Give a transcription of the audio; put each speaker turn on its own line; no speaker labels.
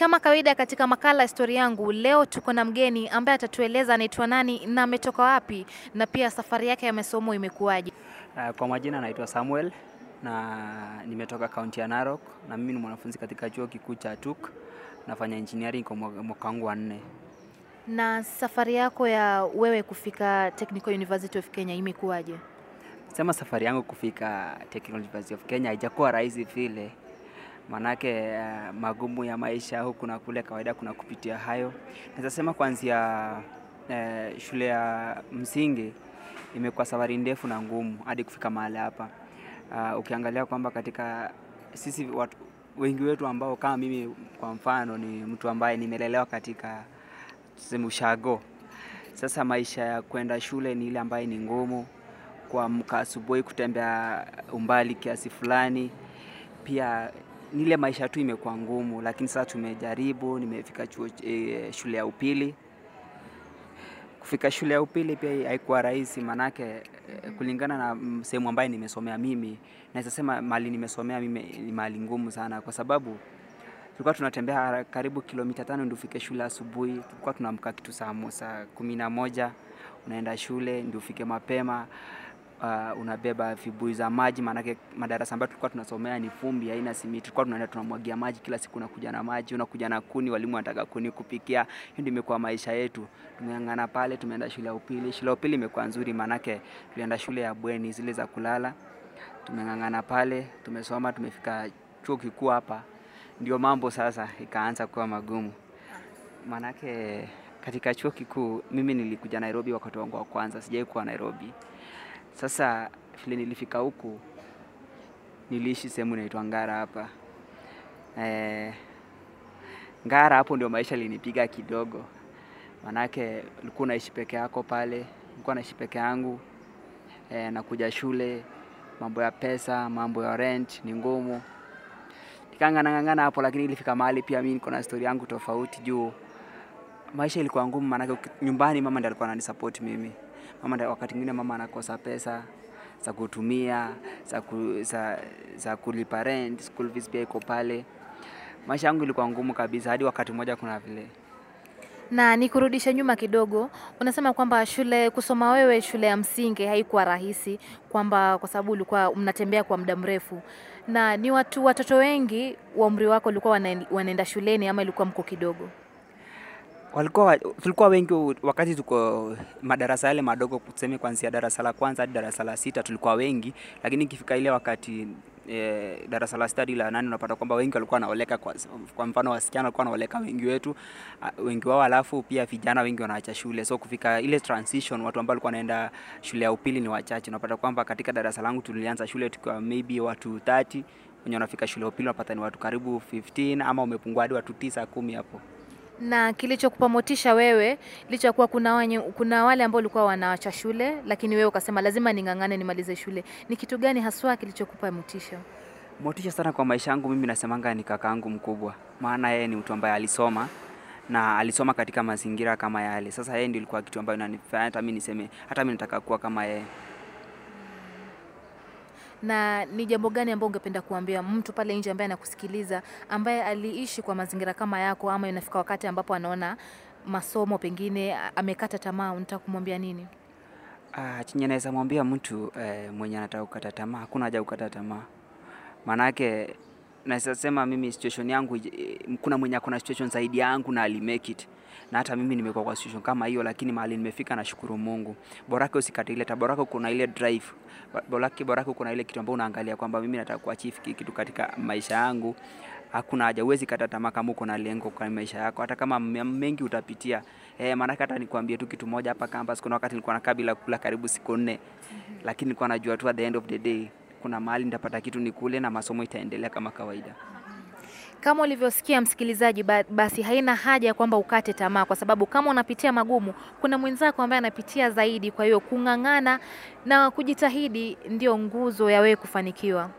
Kama kawaida katika makala Historia Yangu, leo tuko na mgeni ambaye atatueleza anaitwa nani na ametoka wapi na pia safari yake ya masomo imekuwaje.
Uh, Kwa majina anaitwa Samuel na nimetoka kaunti ya Narok na mimi ni mwanafunzi katika chuo kikuu cha TUK nafanya engineering kwa mwaka wangu wa nne.
Na safari yako ya wewe kufika Technical University of Kenya imekuwaje?
Sema safari yangu kufika Technical University of Kenya haijakuwa rahisi vile, manake uh, magumu ya maisha huku na kule, kawaida kuna kupitia hayo. Naweza sema kuanzia uh, shule ya msingi imekuwa safari ndefu na ngumu hadi kufika mahali hapa. Uh, ukiangalia kwamba katika sisi watu, wengi wetu ambao kama mimi kwa mfano ni mtu ambaye nimelelewa katika tuseme ushago. Sasa maisha ya kwenda shule ni ile ambayo ni ngumu, kuamka asubuhi, kutembea umbali kiasi fulani, pia ile maisha tu imekuwa ngumu, lakini sasa tumejaribu. Nimefika chuo, e, shule ya upili. Kufika shule ya upili pia haikuwa rahisi, manake eh, kulingana na mm, sehemu ambayo nimesomea mimi, naweza sema mali nimesomea mimi ni mali ngumu sana, kwa sababu tulikuwa tunatembea karibu kilomita tano ndio ufike shule asubuhi. Tulikuwa tunaamka kitu saa saa kumi na moja unaenda shule ndio ufike mapema. Uh, unabeba vibuyu za maji, maanake madarasa ambayo tulikuwa tunasomea ni vumbi, haina simiti. Tulikuwa tunaenda tunamwagia maji kila siku, unakuja na maji, unakuja na kuni, walimu wanataka kuni kupikia. Hiyo ndio imekuwa maisha yetu. Tumeng'ang'ana pale, tumeenda shule ya upili. Shule ya upili imekuwa nzuri, maanake tulienda shule ya bweni zile za kulala. Tumeng'ang'ana pale, tumesoma, tumefika chuo kikuu hapa ndio mambo sasa ikaanza kuwa magumu, maanake katika chuo kikuu mimi nilikuja Nairobi wakati wangu wa kwanza, sijai kuwa Nairobi. Sasa vile nilifika huku, niliishi sehemu inaitwa Ngara hapa. E, Ngara hapo ndio maisha linipiga kidogo, maanake ulikuwa unaishi peke yako pale, nilikuwa naishi peke yangu. E, nakuja shule, mambo ya pesa, mambo ya rent ni ngumu. Nikang'anang'ana hapo, lakini ilifika mahali pia mimi niko na story yangu tofauti juu maisha ilikuwa ngumu, maanake nyumbani mama ndiye alikuwa ananisupport mimi. Mama ndiye, wakati mwingine mama anakosa pesa za kutumia za, ku, za, za kulipa rent, school fees pia iko pale. Maisha yangu ilikuwa ngumu kabisa, hadi wakati mmoja kuna vile
Na nikurudishe nyuma kidogo, unasema kwamba shule kusoma wewe shule ya msingi haikuwa rahisi, kwamba kwa sababu ulikuwa mnatembea kwa muda mrefu, na ni watu watoto wengi wa umri wako walikuwa wanaenda shuleni ama ilikuwa mko kidogo?
Walikuwa tulikuwa wengi wakati tuko madarasa yale madogo, tuseme kuanzia darasa la kwanza hadi darasa la sita tulikuwa wengi, lakini ikifika ile wakati e, darasa la sita la nane unapata kwamba wengi walikuwa wanaoleka. Kwa, kwa mfano wasichana walikuwa wanaoleka wengi wetu wengi wao, alafu pia vijana wengi wanaacha shule, so kufika ile transition, watu ambao walikuwa wanaenda shule ya upili ni wachache. Unapata kwamba katika darasa langu tulianza shule tukiwa maybe watu 30 wenye wanafika shule ya upili unapata ni watu karibu 15 ama umepungua hadi watu tisa kumi hapo.
Na kilichokupa motisha wewe licha ya kuwa kuna, wanye, kuna wale ambao walikuwa wanaacha shule, lakini wewe ukasema lazima ning'ang'ane nimalize shule, ni kitu gani haswa kilichokupa motisha?
Motisha sana kwa maisha yangu mimi nasemanga ni kakaangu mkubwa, maana yeye ni mtu ambaye alisoma na alisoma katika mazingira kama yale. Sasa yeye ndio ilikuwa kitu ambayo inanifanya hata mimi niseme hata mimi nataka kuwa kama yeye.
Na ni jambo gani ambao ungependa kuambia mtu pale nje ambaye anakusikiliza ambaye aliishi kwa mazingira kama yako ama inafika wakati ambapo anaona masomo pengine amekata tamaa unataka kumwambia nini
Ah, chenye naweza mwambia mtu eh, mwenye anataka kukata tamaa, hakuna haja kukata tamaa. Maanake naweza sema mimi situation yangu eh, kuna mwenye ako na situation zaidi yangu na alimake it. Na hata mimi nimekuwa kwa situation kama hiyo, lakini mahali nimefika nashukuru Mungu. Borake usikate ile tamaa, borake kuna ile drive. Borake borake kuna ile kitu ambayo unaangalia kwamba mimi nataka hiki kitu katika maisha yangu. Hakuna haja, uwezi kata tamaa kama uko na lengo kwa maisha yako, hata kama mengi utapitia. Eh, maanake hata nikwambie tu kitu moja hapa campus, kuna wakati nilikuwa nakaa bila kula karibu siku nne, lakini nilikuwa najua tu at the end of the day kuna mahali nitapata kitu nikule na masomo itaendelea kama kawaida.
kama ulivyosikia msikilizaji basi haina haja ya kwamba ukate tamaa kwa sababu kama unapitia magumu kuna mwenzako ambaye anapitia zaidi kwa hiyo kung'ang'ana na kujitahidi ndio nguzo ya wewe kufanikiwa